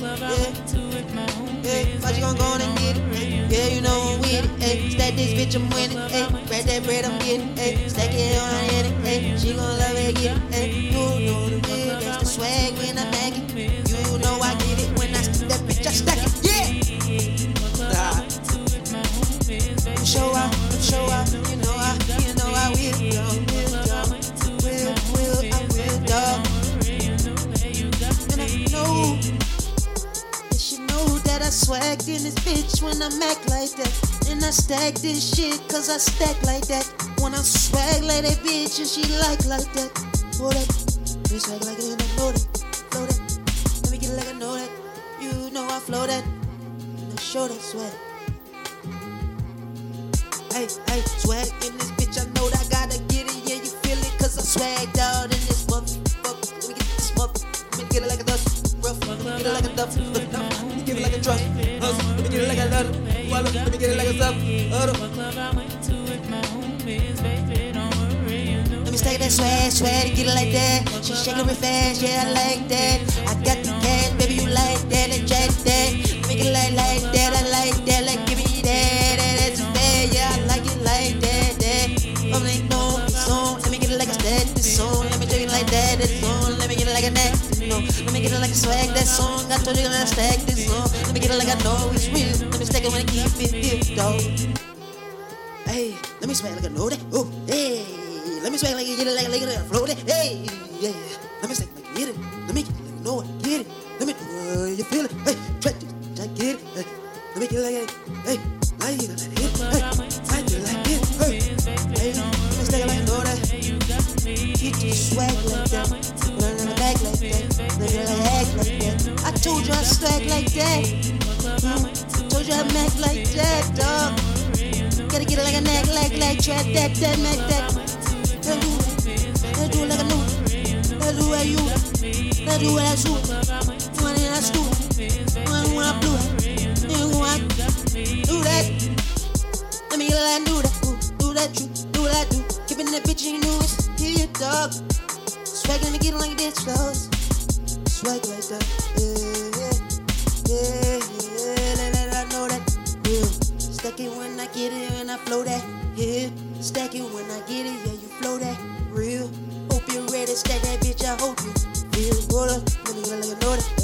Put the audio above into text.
Yeah, yeah. Why you gon' go on and get it? Yeah, you know I'm with it. Hey, stack this bitch, I'm winning. Hey, bread that bread, I'm getting. Hey, stack it on her head. Hey, she gon' love it, get it. Hey, swagged in this bitch when I'm act like that. And I stack this shit cause I stack like that. When I swag like that bitch and she like like that. Hold that, me swag like it and I know that. Flow that, let me get it like I know that. You know I flow that. And I show that swag. Hey, hey, swag in this bitch, I know that I gotta get it, yeah, you feel it, cause I swagged out in this motherfucker. Let me get this motherfucker, let me get it like a dust, rough, get it like a duff, let me get it like a sub, huddle. Let me stack that swag, swag to get it like that. She shaking real fast, yeah, I like that. I got the cash, let me get it like a swag, that song, I told you that I stack this song, let me get it like I know it's real, let me stack it when I keep it here, dog. Hey, let me swag like I know that. Oh, hey, let me swag like you get it like like it flow that. Hey, yeah, let me swag like you get it. Let me get it like you know I get it. Let me uh, you feel it. Hey, Learn to act like that. I told you I swag like that. Mm, told you I act like that, dog. Gotta get it like a neck, like, like, trap that, that, make that. Let do, let do it like a new. Let do what you, let do what I do. When I do, when when I do it, you want do that. Let me get it like do that, do that, you, do what I do. Keeping that bitch, you know it's here, dog. Swag, let me get it like this, fellas. Swag like that, yeah, yeah, yeah. Let, let I know that, yeah. Stack it when I get it and I flow that, yeah. Stack it when I get it, yeah, you flow that, real. Hope you're ready, stack that bitch, I hope you feel. Hold up, let me know that,